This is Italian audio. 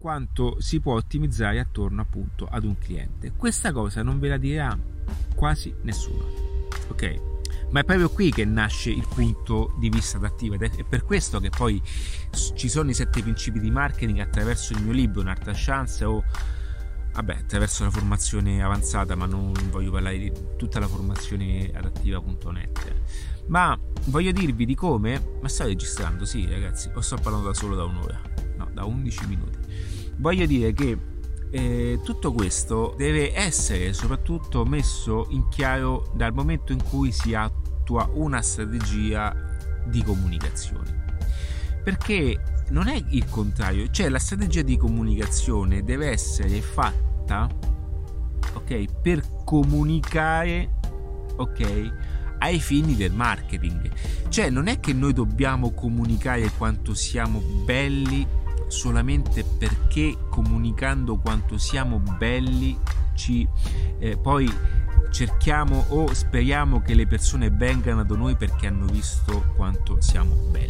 quanto si può ottimizzare attorno appunto ad un cliente. Questa cosa non ve la dirà quasi nessuno. Ok? Ma è proprio qui che nasce il punto di vista adattivo ed è per questo che poi ci sono i sette principi di marketing attraverso il mio libro Un'altra chance o vabbè, attraverso la formazione avanzata, ma non voglio parlare di tutta la formazione adattiva.net. Ma voglio dirvi di come, ma sto registrando, sì ragazzi, o sto parlando da solo da un'ora, no, da 11 minuti. Voglio dire che eh, tutto questo deve essere soprattutto messo in chiaro dal momento in cui si attua una strategia di comunicazione. Perché non è il contrario, cioè la strategia di comunicazione deve essere fatta ok, per comunicare ok, ai fini del marketing. Cioè non è che noi dobbiamo comunicare quanto siamo belli solamente perché comunicando quanto siamo belli ci eh, poi cerchiamo o speriamo che le persone vengano da noi perché hanno visto quanto siamo belli.